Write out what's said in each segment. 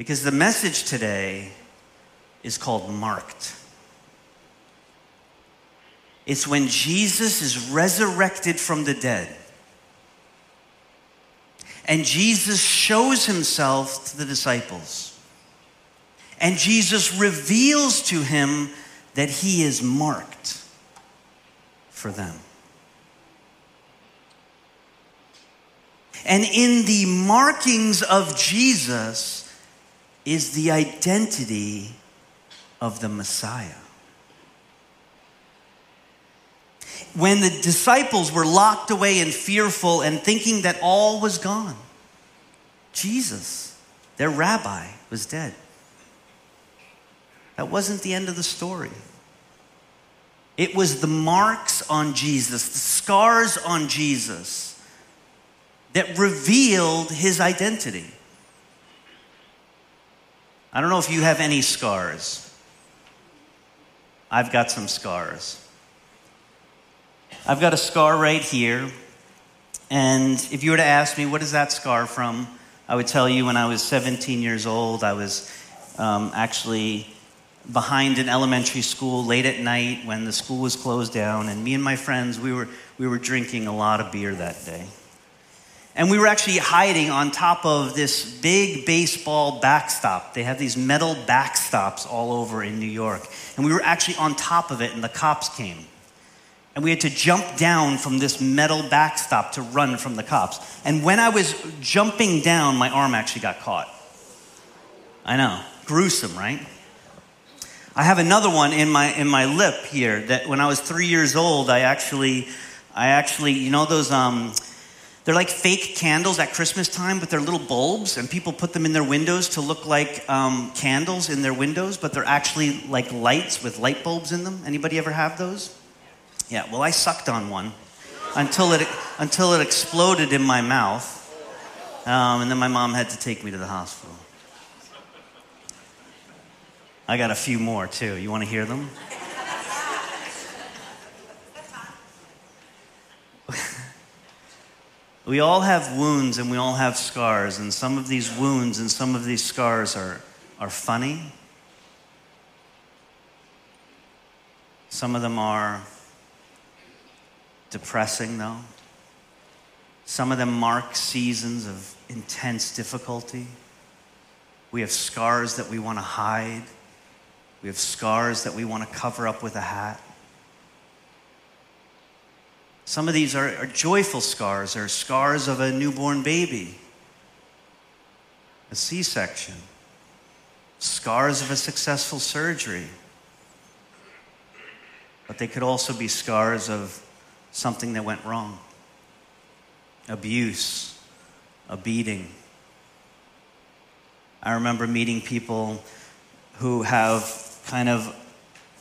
Because the message today is called marked. It's when Jesus is resurrected from the dead. And Jesus shows himself to the disciples. And Jesus reveals to him that he is marked for them. And in the markings of Jesus is the identity of the Messiah. when the disciples were locked away and fearful and thinking that all was gone, Jesus, their rabbi, was dead. That wasn't the end of the story. It was the marks on Jesus, the scars on Jesus, that revealed his identity. I don't know if you have any scars. I've got some scars. I've got a scar right here. And if you were to ask me, what is that scar from? I would tell you when I was 17 years old, I was um, actually behind an elementary school late at night when the school was closed down. And me and my friends, we were, we were drinking a lot of beer that day. And we were actually hiding on top of this big baseball backstop. They have these metal backstops all over in New York. And we were actually on top of it, and the cops came. And we had to jump down from this metal backstop to run from the cops. And when I was jumping down, my arm actually got caught. I know, gruesome, right? I have another one in my in my lip here that when I was three years old, I actually, I actually, you know those um, they're like fake candles at Christmas time, but they're little bulbs, and people put them in their windows to look like um, candles in their windows, but they're actually like lights with light bulbs in them. Anybody ever have those? Yeah, well, I sucked on one until it, until it exploded in my mouth. Um, and then my mom had to take me to the hospital. I got a few more too. You want to hear them? We all have wounds and we all have scars, and some of these wounds and some of these scars are, are funny. Some of them are depressing, though. Some of them mark seasons of intense difficulty. We have scars that we want to hide. We have scars that we want to cover up with a hat. Some of these are, are joyful scars, They're scars of a newborn baby, a C section, scars of a successful surgery. But they could also be scars of something that went wrong abuse, a beating. I remember meeting people who have kind of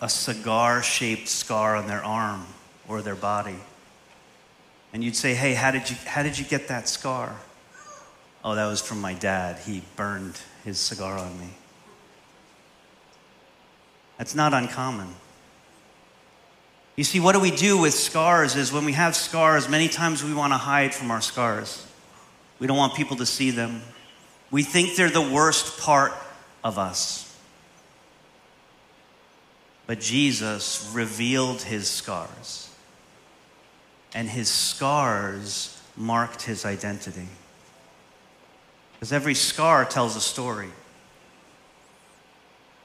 a cigar shaped scar on their arm or their body. And you'd say, Hey, how did, you, how did you get that scar? Oh, that was from my dad. He burned his cigar on me. That's not uncommon. You see, what do we do with scars is when we have scars, many times we want to hide from our scars. We don't want people to see them. We think they're the worst part of us. But Jesus revealed his scars, and his scars marked his identity. Because every scar tells a story.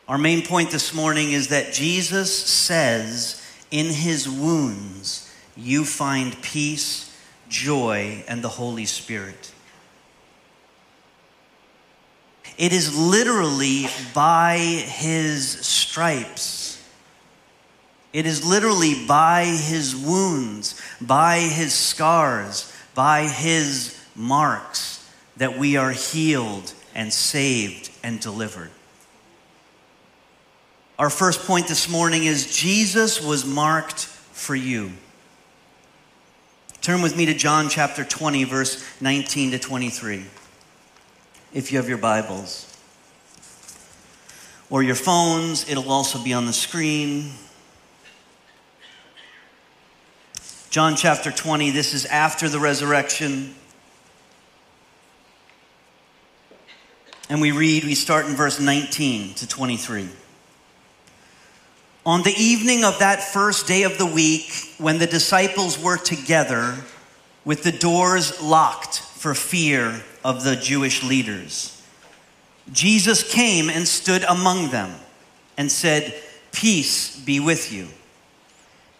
Our main point this morning is that Jesus says, in his wounds, you find peace, joy, and the Holy Spirit. It is literally by his stripes. It is literally by his wounds, by his scars, by his marks that we are healed and saved and delivered. Our first point this morning is Jesus was marked for you. Turn with me to John chapter 20, verse 19 to 23, if you have your Bibles. Or your phones, it'll also be on the screen. John chapter 20, this is after the resurrection. And we read, we start in verse 19 to 23. On the evening of that first day of the week, when the disciples were together with the doors locked for fear of the Jewish leaders, Jesus came and stood among them and said, Peace be with you.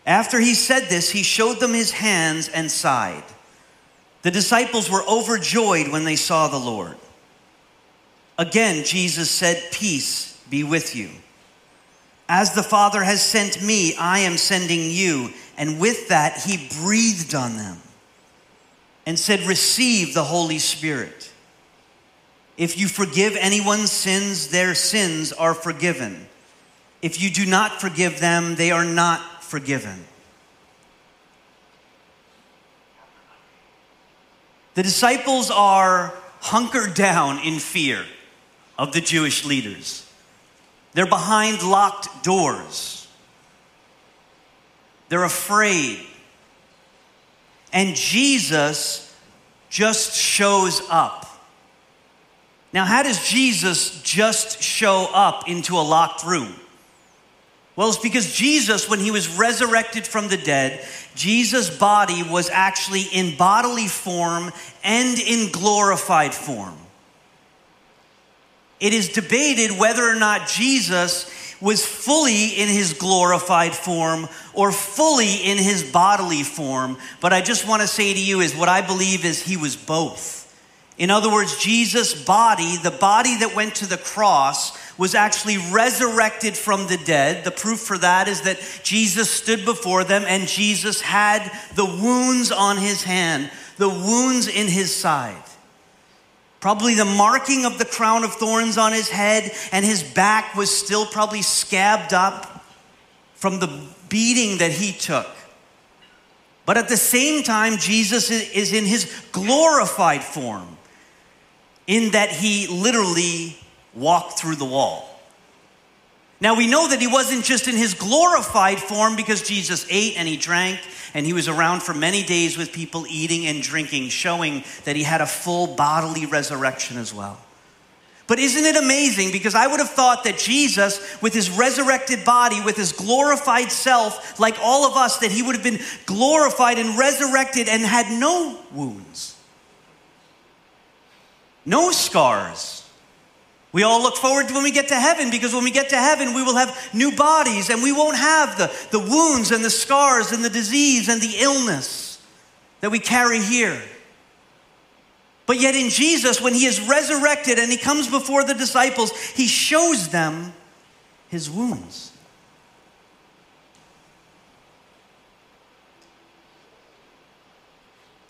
After he said this, he showed them his hands and side. The disciples were overjoyed when they saw the Lord. Again, Jesus said, Peace be with you. As the Father has sent me, I am sending you. And with that, he breathed on them and said, Receive the Holy Spirit. If you forgive anyone's sins, their sins are forgiven. If you do not forgive them, they are not forgiven. The disciples are hunkered down in fear of the Jewish leaders. They're behind locked doors. They're afraid. And Jesus just shows up. Now, how does Jesus just show up into a locked room? Well, it's because Jesus, when he was resurrected from the dead, Jesus' body was actually in bodily form and in glorified form. It is debated whether or not Jesus was fully in his glorified form or fully in his bodily form. But I just want to say to you is what I believe is he was both. In other words, Jesus' body, the body that went to the cross, was actually resurrected from the dead. The proof for that is that Jesus stood before them and Jesus had the wounds on his hand, the wounds in his side. Probably the marking of the crown of thorns on his head, and his back was still probably scabbed up from the beating that he took. But at the same time, Jesus is in his glorified form, in that he literally walked through the wall. Now we know that he wasn't just in his glorified form because Jesus ate and he drank and he was around for many days with people eating and drinking, showing that he had a full bodily resurrection as well. But isn't it amazing? Because I would have thought that Jesus, with his resurrected body, with his glorified self, like all of us, that he would have been glorified and resurrected and had no wounds, no scars we all look forward to when we get to heaven because when we get to heaven, we will have new bodies and we won't have the, the wounds and the scars and the disease and the illness that we carry here. But yet, in Jesus, when he is resurrected and he comes before the disciples, he shows them his wounds.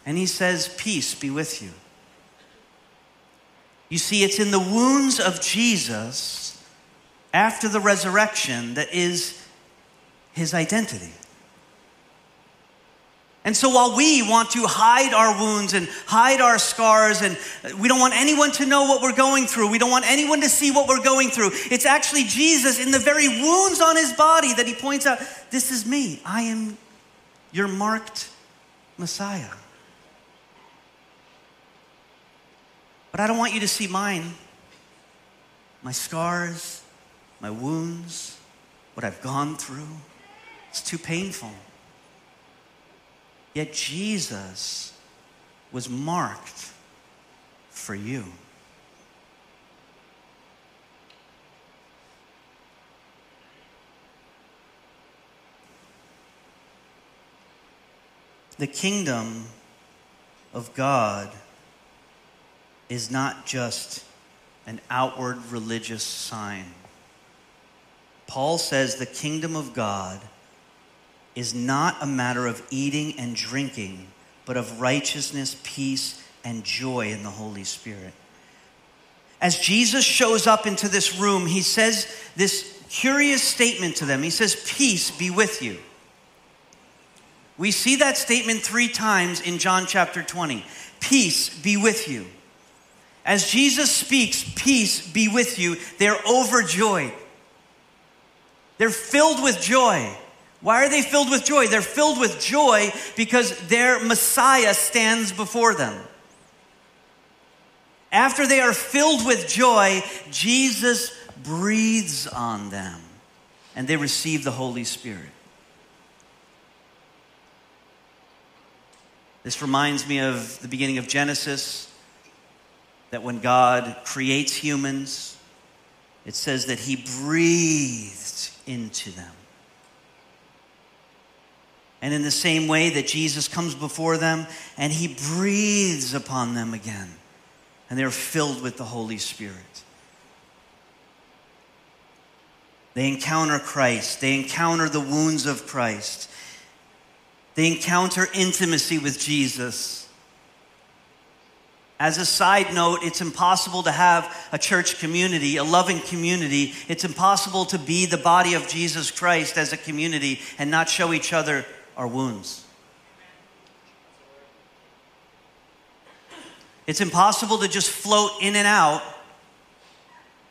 And he says, Peace be with you. You see, it's in the wounds of Jesus after the resurrection that is his identity. And so while we want to hide our wounds and hide our scars, and we don't want anyone to know what we're going through, we don't want anyone to see what we're going through, it's actually Jesus in the very wounds on his body that he points out this is me. I am your marked Messiah. But I don't want you to see mine, my scars, my wounds, what I've gone through. It's too painful. Yet Jesus was marked for you. The kingdom of God is not just an outward religious sign. Paul says the kingdom of God is not a matter of eating and drinking, but of righteousness, peace, and joy in the Holy Spirit. As Jesus shows up into this room, he says this curious statement to them. He says, Peace be with you. We see that statement three times in John chapter 20. Peace be with you. As Jesus speaks, peace be with you, they're overjoyed. They're filled with joy. Why are they filled with joy? They're filled with joy because their Messiah stands before them. After they are filled with joy, Jesus breathes on them and they receive the Holy Spirit. This reminds me of the beginning of Genesis that when God creates humans, it says that He breathed into them. And in the same way that Jesus comes before them and He breathes upon them again, and they're filled with the Holy Spirit. They encounter Christ, they encounter the wounds of Christ, they encounter intimacy with Jesus. As a side note, it's impossible to have a church community, a loving community. It's impossible to be the body of Jesus Christ as a community and not show each other our wounds. It's impossible to just float in and out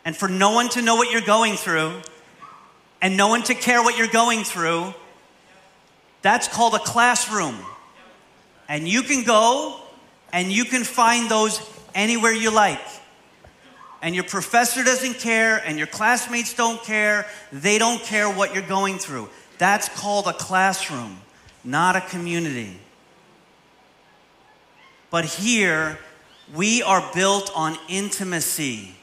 and for no one to know what you're going through and no one to care what you're going through that's called a classroom. And you can go and you can find those anywhere you like. And your professor doesn't care, and your classmates don't care. They don't care what you're going through. That's called a classroom, not a community. But here, we are built on intimacy,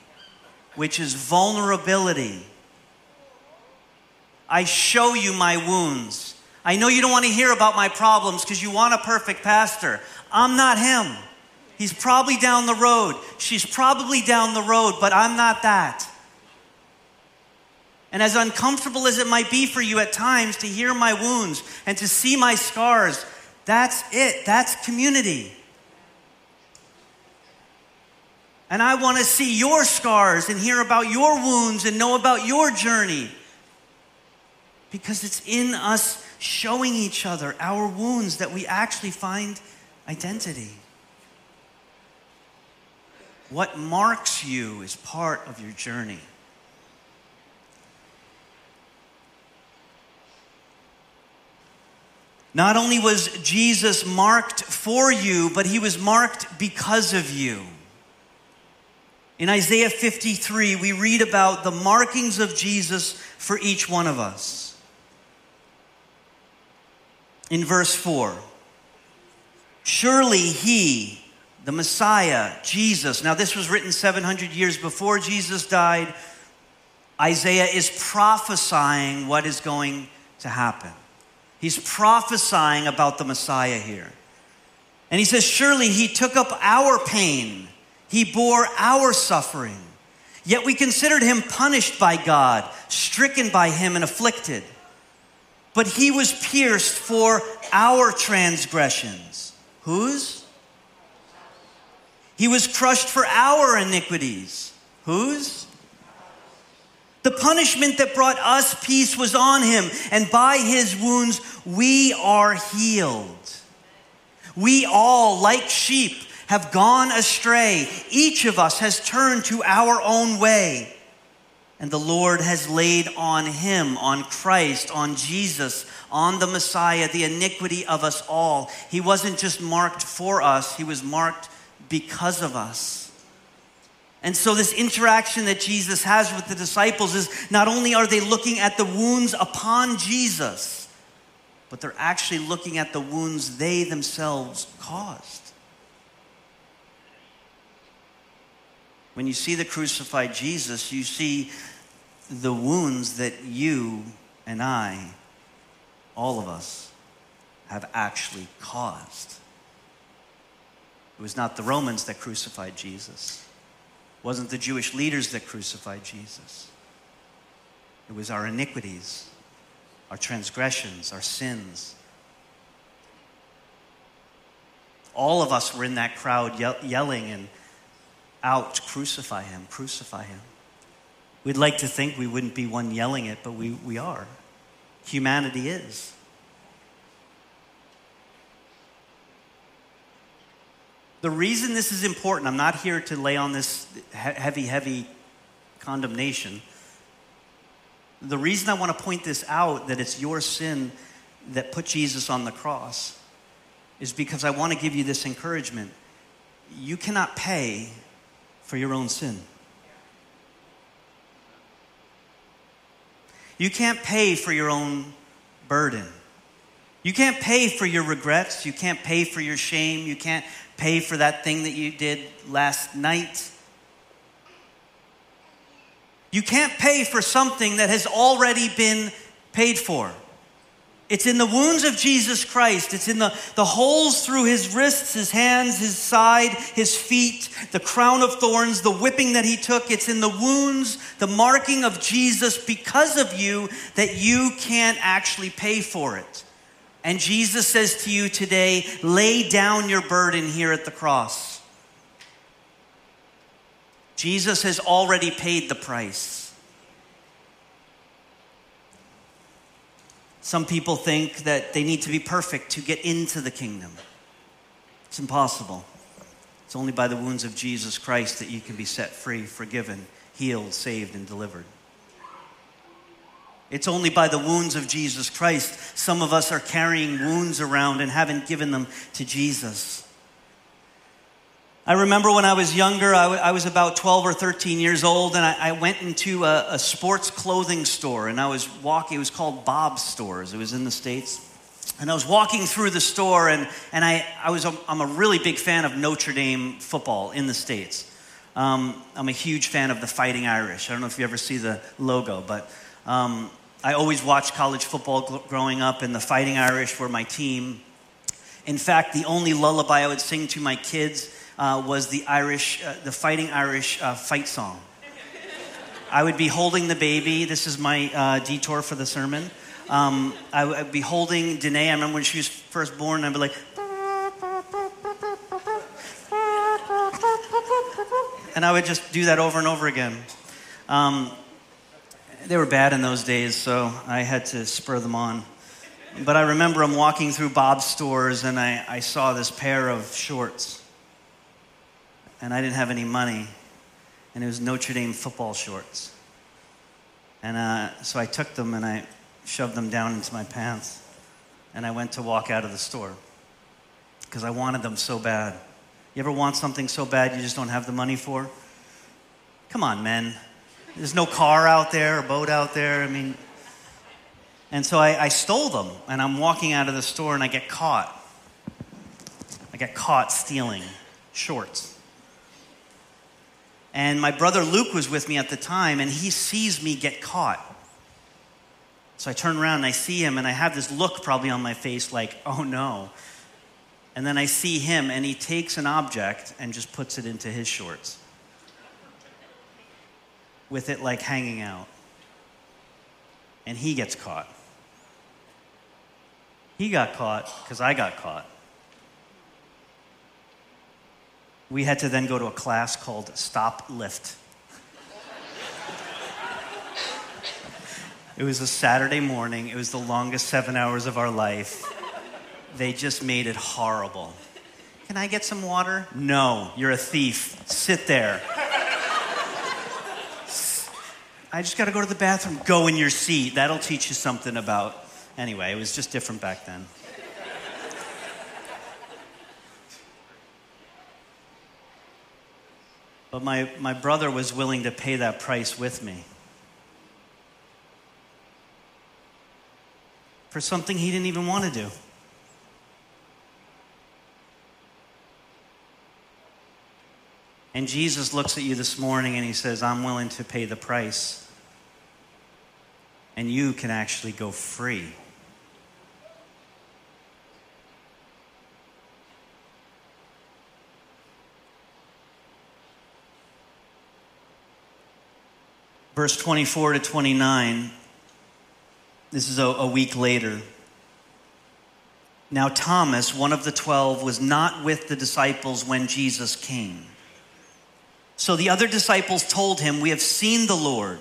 which is vulnerability. I show you my wounds. I know you don't want to hear about my problems because you want a perfect pastor. I'm not him. He's probably down the road. She's probably down the road, but I'm not that. And as uncomfortable as it might be for you at times to hear my wounds and to see my scars, that's it. That's community. And I want to see your scars and hear about your wounds and know about your journey. Because it's in us showing each other our wounds that we actually find identity. What marks you is part of your journey. Not only was Jesus marked for you, but he was marked because of you. In Isaiah 53, we read about the markings of Jesus for each one of us in verse 4. Surely he, the Messiah, Jesus, now this was written 700 years before Jesus died. Isaiah is prophesying what is going to happen. He's prophesying about the Messiah here. And he says, Surely he took up our pain, he bore our suffering. Yet we considered him punished by God, stricken by him, and afflicted. But he was pierced for our transgressions. Whose? He was crushed for our iniquities. Whose? The punishment that brought us peace was on him, and by his wounds we are healed. We all, like sheep, have gone astray. Each of us has turned to our own way. And the Lord has laid on him, on Christ, on Jesus, on the Messiah, the iniquity of us all. He wasn't just marked for us, he was marked because of us. And so, this interaction that Jesus has with the disciples is not only are they looking at the wounds upon Jesus, but they're actually looking at the wounds they themselves caused. When you see the crucified Jesus, you see the wounds that you and I, all of us, have actually caused. It was not the Romans that crucified Jesus. It wasn't the Jewish leaders that crucified Jesus. It was our iniquities, our transgressions, our sins. All of us were in that crowd yelling and out, crucify him, crucify him. We'd like to think we wouldn't be one yelling it, but we, we are. Humanity is. The reason this is important, I'm not here to lay on this heavy, heavy condemnation. The reason I want to point this out that it's your sin that put Jesus on the cross is because I want to give you this encouragement. You cannot pay for your own sin. You can't pay for your own burden. You can't pay for your regrets. You can't pay for your shame. You can't pay for that thing that you did last night. You can't pay for something that has already been paid for. It's in the wounds of Jesus Christ. It's in the, the holes through his wrists, his hands, his side, his feet, the crown of thorns, the whipping that he took. It's in the wounds, the marking of Jesus because of you that you can't actually pay for it. And Jesus says to you today, lay down your burden here at the cross. Jesus has already paid the price. Some people think that they need to be perfect to get into the kingdom. It's impossible. It's only by the wounds of Jesus Christ that you can be set free, forgiven, healed, saved, and delivered. It's only by the wounds of Jesus Christ. Some of us are carrying wounds around and haven't given them to Jesus. I remember when I was younger, I, w- I was about 12 or 13 years old, and I, I went into a, a, sports clothing store, and I was walking, it was called Bob's Stores, it was in the States. And I was walking through the store, and, and I, I was a, I'm a really big fan of Notre Dame football in the States. Um, I'm a huge fan of the Fighting Irish. I don't know if you ever see the logo, but um, I always watched college football growing up, and the Fighting Irish were my team. In fact, the only lullaby I would sing to my kids uh, was the Irish, uh, the Fighting Irish uh, fight song. I would be holding the baby. This is my uh, detour for the sermon. Um, I would be holding Danae. I remember when she was first born, I'd be like, and I would just do that over and over again. Um, they were bad in those days, so I had to spur them on. But I remember I'm walking through Bob's stores and I, I saw this pair of shorts and I didn't have any money, and it was Notre Dame football shorts. And uh, so I took them and I shoved them down into my pants, and I went to walk out of the store because I wanted them so bad. You ever want something so bad you just don't have the money for? Come on, men. There's no car out there or boat out there. I mean, and so I, I stole them, and I'm walking out of the store and I get caught. I get caught stealing shorts. And my brother Luke was with me at the time, and he sees me get caught. So I turn around and I see him, and I have this look probably on my face like, oh no. And then I see him, and he takes an object and just puts it into his shorts with it like hanging out. And he gets caught. He got caught because I got caught. We had to then go to a class called Stop Lift. it was a Saturday morning. It was the longest seven hours of our life. They just made it horrible. Can I get some water? No, you're a thief. Sit there. I just got to go to the bathroom. Go in your seat. That'll teach you something about. Anyway, it was just different back then. But my, my brother was willing to pay that price with me. For something he didn't even want to do. And Jesus looks at you this morning and he says, I'm willing to pay the price. And you can actually go free. Verse 24 to 29. This is a, a week later. Now, Thomas, one of the twelve, was not with the disciples when Jesus came. So the other disciples told him, We have seen the Lord.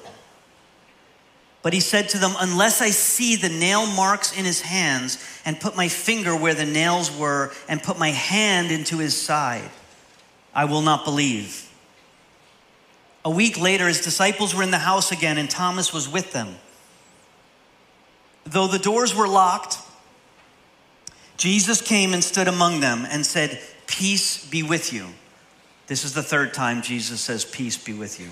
But he said to them, Unless I see the nail marks in his hands, and put my finger where the nails were, and put my hand into his side, I will not believe. A week later, his disciples were in the house again, and Thomas was with them. Though the doors were locked, Jesus came and stood among them and said, Peace be with you. This is the third time Jesus says, Peace be with you.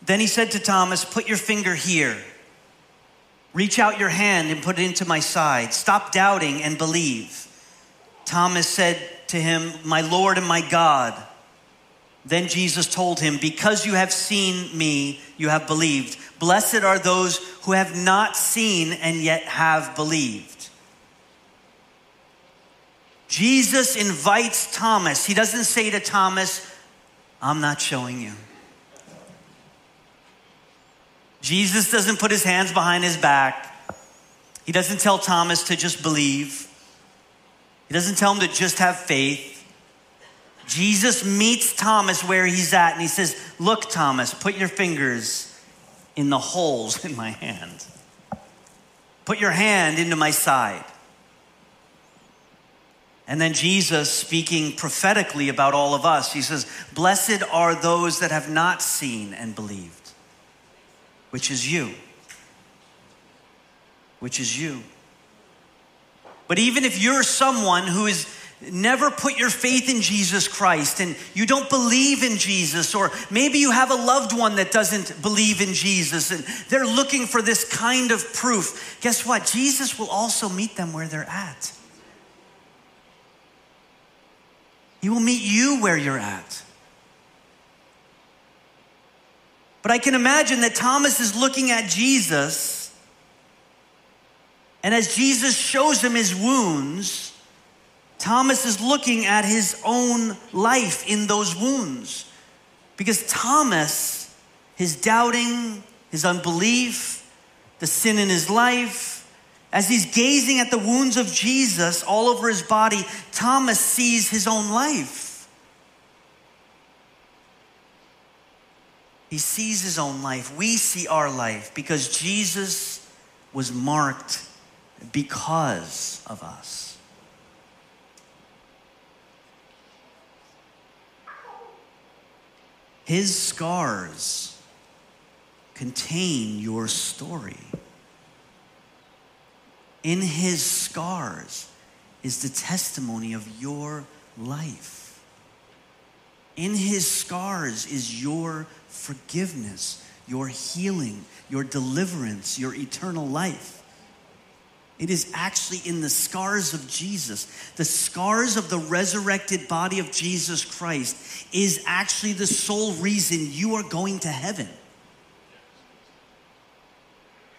Then he said to Thomas, Put your finger here. Reach out your hand and put it into my side. Stop doubting and believe. Thomas said to him, My Lord and my God. Then Jesus told him, Because you have seen me, you have believed. Blessed are those who have not seen and yet have believed. Jesus invites Thomas. He doesn't say to Thomas, I'm not showing you. Jesus doesn't put his hands behind his back. He doesn't tell Thomas to just believe. He doesn't tell him to just have faith. Jesus meets Thomas where he's at and he says, Look, Thomas, put your fingers in the holes in my hand. Put your hand into my side. And then Jesus, speaking prophetically about all of us, he says, Blessed are those that have not seen and believed, which is you. Which is you. But even if you're someone who has never put your faith in Jesus Christ and you don't believe in Jesus, or maybe you have a loved one that doesn't believe in Jesus and they're looking for this kind of proof, guess what? Jesus will also meet them where they're at. He will meet you where you're at. But I can imagine that Thomas is looking at Jesus, and as Jesus shows him his wounds, Thomas is looking at his own life in those wounds. Because Thomas, his doubting, his unbelief, the sin in his life, as he's gazing at the wounds of Jesus all over his body, Thomas sees his own life. He sees his own life. We see our life because Jesus was marked because of us. His scars contain your story. In his scars is the testimony of your life. In his scars is your forgiveness, your healing, your deliverance, your eternal life. It is actually in the scars of Jesus. The scars of the resurrected body of Jesus Christ is actually the sole reason you are going to heaven.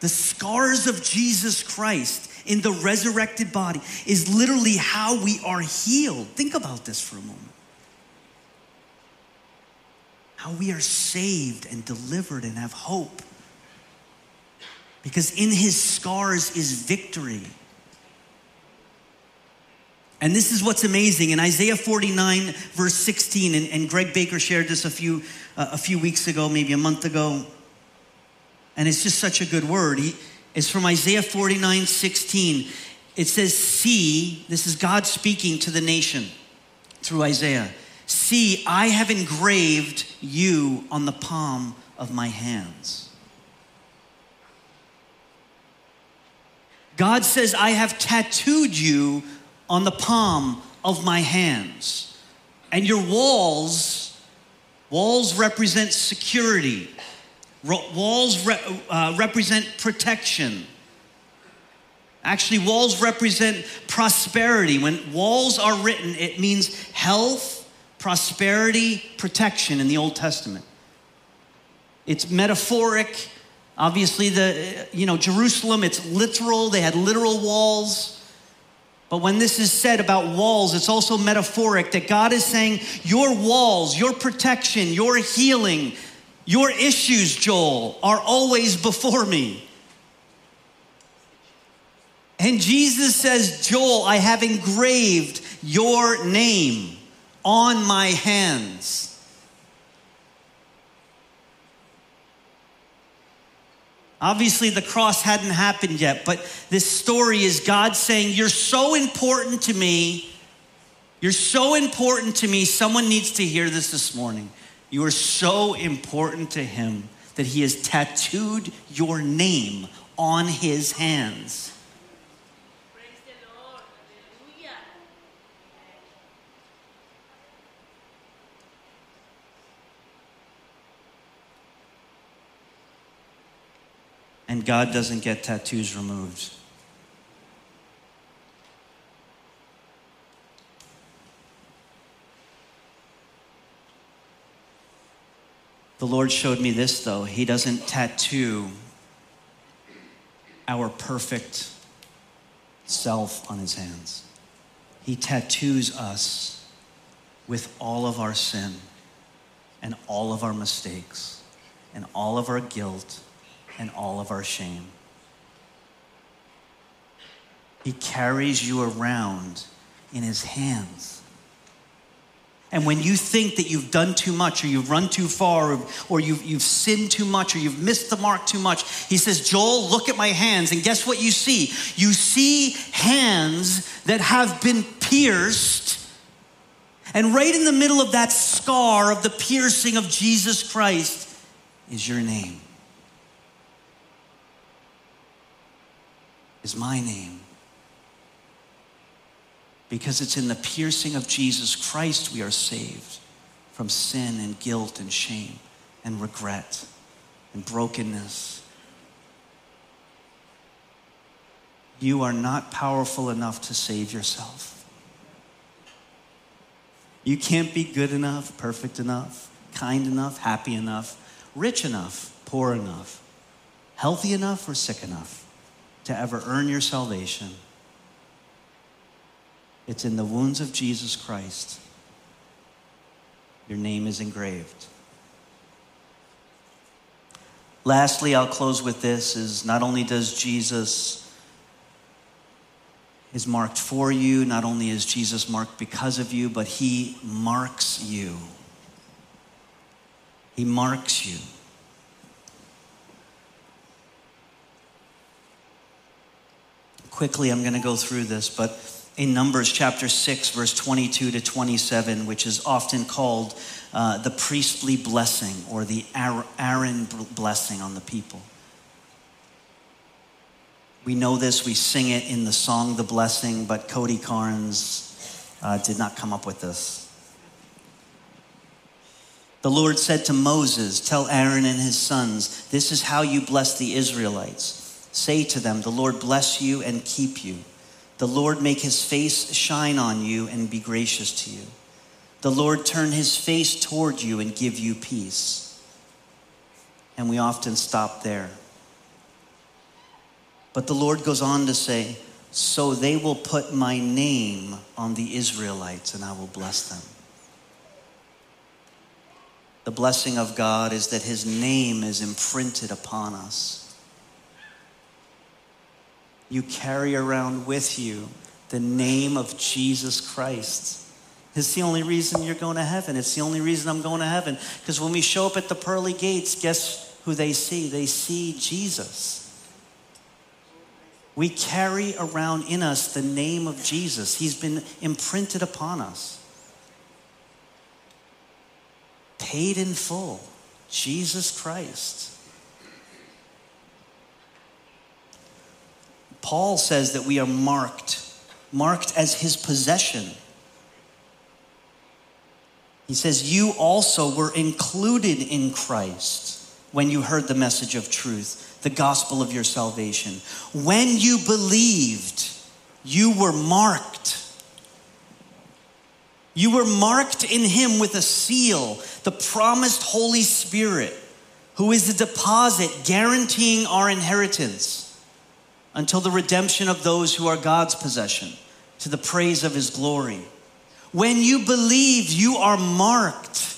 The scars of Jesus Christ in the resurrected body is literally how we are healed. Think about this for a moment. How we are saved and delivered and have hope. Because in his scars is victory. And this is what's amazing. In Isaiah 49, verse 16, and, and Greg Baker shared this a few, uh, a few weeks ago, maybe a month ago. And it's just such a good word. He, it's from Isaiah 49 16. It says, See, this is God speaking to the nation through Isaiah. See, I have engraved you on the palm of my hands. God says, I have tattooed you on the palm of my hands. And your walls, walls represent security, Walls re- uh, represent protection. Actually, walls represent prosperity. When walls are written, it means health, prosperity, protection in the Old Testament. It's metaphoric. Obviously, the you know Jerusalem, it's literal. They had literal walls. But when this is said about walls, it's also metaphoric that God is saying, Your walls, your protection, your healing, your issues, Joel, are always before me. And Jesus says, Joel, I have engraved your name on my hands. Obviously, the cross hadn't happened yet, but this story is God saying, You're so important to me. You're so important to me. Someone needs to hear this this morning. You are so important to him that he has tattooed your name on his hands. And God doesn't get tattoos removed. The Lord showed me this, though. He doesn't tattoo our perfect self on his hands. He tattoos us with all of our sin and all of our mistakes and all of our guilt and all of our shame. He carries you around in his hands. And when you think that you've done too much or you've run too far or, or you've, you've sinned too much or you've missed the mark too much, he says, Joel, look at my hands. And guess what you see? You see hands that have been pierced. And right in the middle of that scar of the piercing of Jesus Christ is your name, is my name. Because it's in the piercing of Jesus Christ we are saved from sin and guilt and shame and regret and brokenness. You are not powerful enough to save yourself. You can't be good enough, perfect enough, kind enough, happy enough, rich enough, poor enough, healthy enough, or sick enough to ever earn your salvation. It's in the wounds of Jesus Christ. Your name is engraved. Lastly, I'll close with this is not only does Jesus is marked for you, not only is Jesus marked because of you, but he marks you. He marks you. Quickly, I'm going to go through this, but in Numbers chapter 6, verse 22 to 27, which is often called uh, the priestly blessing or the Aaron blessing on the people. We know this, we sing it in the song The Blessing, but Cody Carnes uh, did not come up with this. The Lord said to Moses, Tell Aaron and his sons, this is how you bless the Israelites. Say to them, The Lord bless you and keep you. The Lord make his face shine on you and be gracious to you. The Lord turn his face toward you and give you peace. And we often stop there. But the Lord goes on to say, So they will put my name on the Israelites and I will bless them. The blessing of God is that his name is imprinted upon us you carry around with you the name of Jesus Christ. It's the only reason you're going to heaven. It's the only reason I'm going to heaven. Because when we show up at the pearly gates, guess who they see? They see Jesus. We carry around in us the name of Jesus, He's been imprinted upon us. Paid in full, Jesus Christ. Paul says that we are marked, marked as his possession. He says, You also were included in Christ when you heard the message of truth, the gospel of your salvation. When you believed, you were marked. You were marked in him with a seal, the promised Holy Spirit, who is the deposit guaranteeing our inheritance until the redemption of those who are God's possession, to the praise of his glory. When you believe, you are marked.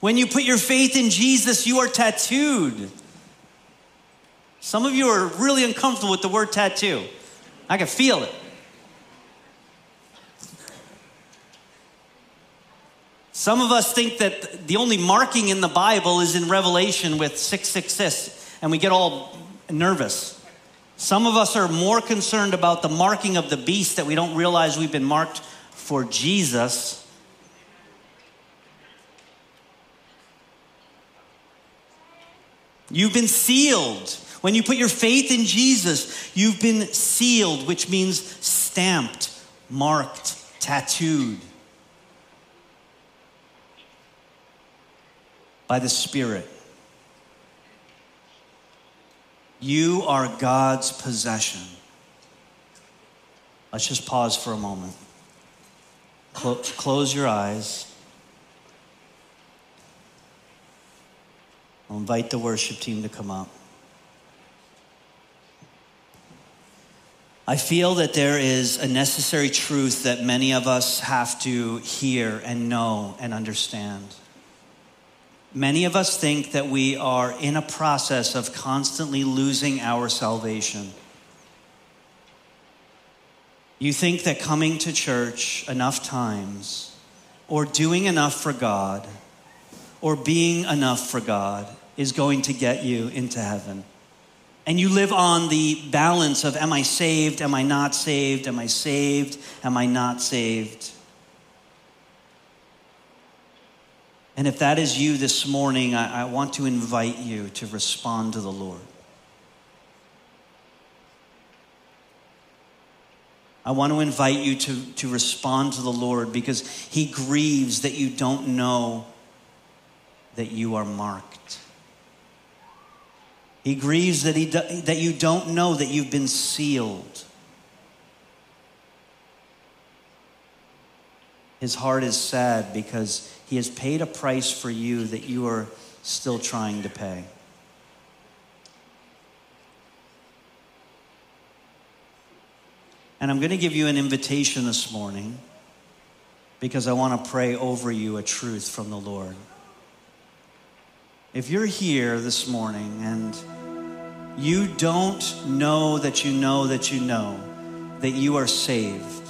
When you put your faith in Jesus, you are tattooed. Some of you are really uncomfortable with the word tattoo. I can feel it. Some of us think that the only marking in the Bible is in Revelation with 666, and we get all nervous. Some of us are more concerned about the marking of the beast that we don't realize we've been marked for Jesus. You've been sealed. When you put your faith in Jesus, you've been sealed, which means stamped, marked, tattooed by the Spirit. You are God's possession. Let's just pause for a moment. Clo- close your eyes. I'll invite the worship team to come up. I feel that there is a necessary truth that many of us have to hear and know and understand. Many of us think that we are in a process of constantly losing our salvation. You think that coming to church enough times, or doing enough for God, or being enough for God is going to get you into heaven. And you live on the balance of am I saved? Am I not saved? Am I saved? Am I not saved? And if that is you this morning, I, I want to invite you to respond to the Lord. I want to invite you to, to respond to the Lord because He grieves that you don't know that you are marked. He grieves that, he that you don't know that you've been sealed. His heart is sad because he has paid a price for you that you are still trying to pay. And I'm going to give you an invitation this morning because I want to pray over you a truth from the Lord. If you're here this morning and you don't know that you know that you know that you are saved,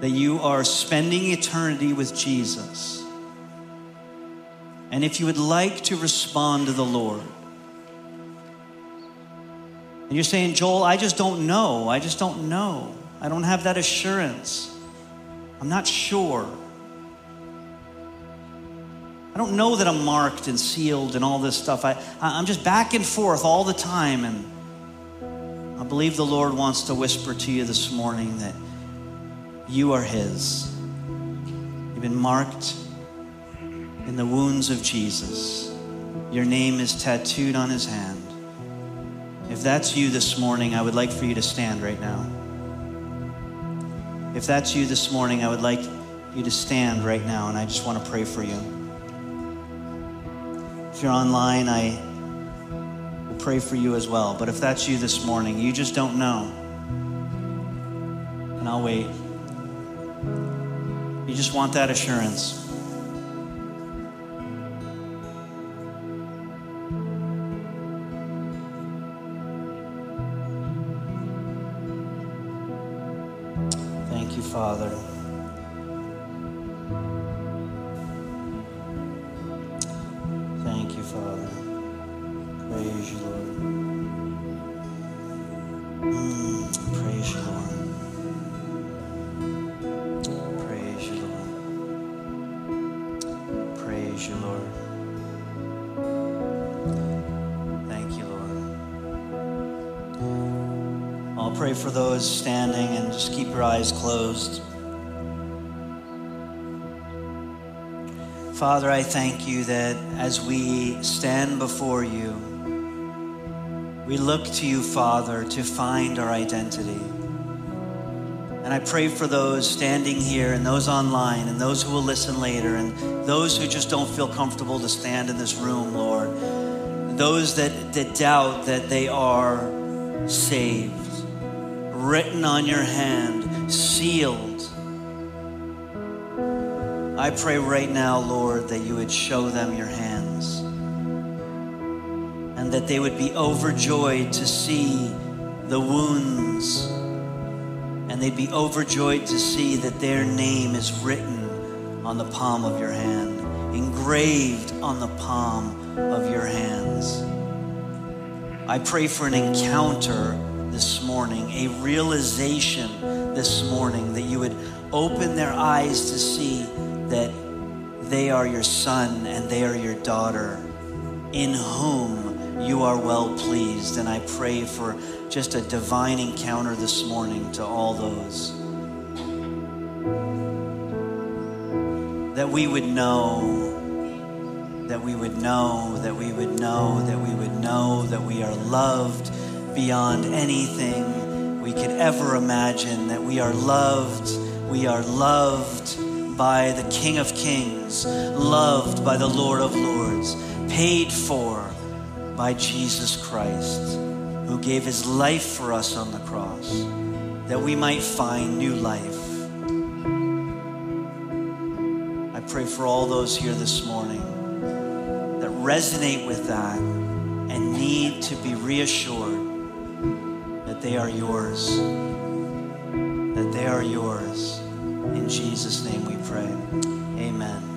that you are spending eternity with Jesus, and if you would like to respond to the Lord, and you're saying, Joel, I just don't know. I just don't know. I don't have that assurance. I'm not sure. I don't know that I'm marked and sealed and all this stuff. I, I'm just back and forth all the time. And I believe the Lord wants to whisper to you this morning that you are His. You've been marked in the wounds of Jesus. Your name is tattooed on His hand. If that's you this morning, I would like for you to stand right now. If that's you this morning, I would like you to stand right now, and I just want to pray for you. If you're online, I will pray for you as well. But if that's you this morning, you just don't know, and I'll wait. You just want that assurance. Thank you, Father. Pray for those standing and just keep your eyes closed. Father, I thank you that as we stand before you, we look to you, Father, to find our identity. And I pray for those standing here and those online and those who will listen later and those who just don't feel comfortable to stand in this room, Lord. Those that, that doubt that they are saved, written on your hand, sealed. I pray right now, Lord, that you would show them your hands and that they would be overjoyed to see the wounds and they'd be overjoyed to see that their name is written on the palm of your hand, engraved on the palm of your hands. I pray for an encounter this morning, a realization this morning that you would open their eyes to see that they are your son and they are your daughter in whom you are well pleased. And I pray for just a divine encounter this morning to all those. That we would know that we would know, that we would know, that we would know that we are loved beyond anything we could ever imagine, that we are loved, we are loved by the King of Kings, loved by the Lord of Lords, paid for by Jesus Christ, who gave his life for us on the cross, that we might find new life. I pray for all those here this morning that resonate with that and need to be reassured they are yours, that they are yours. In Jesus' name we pray. Amen.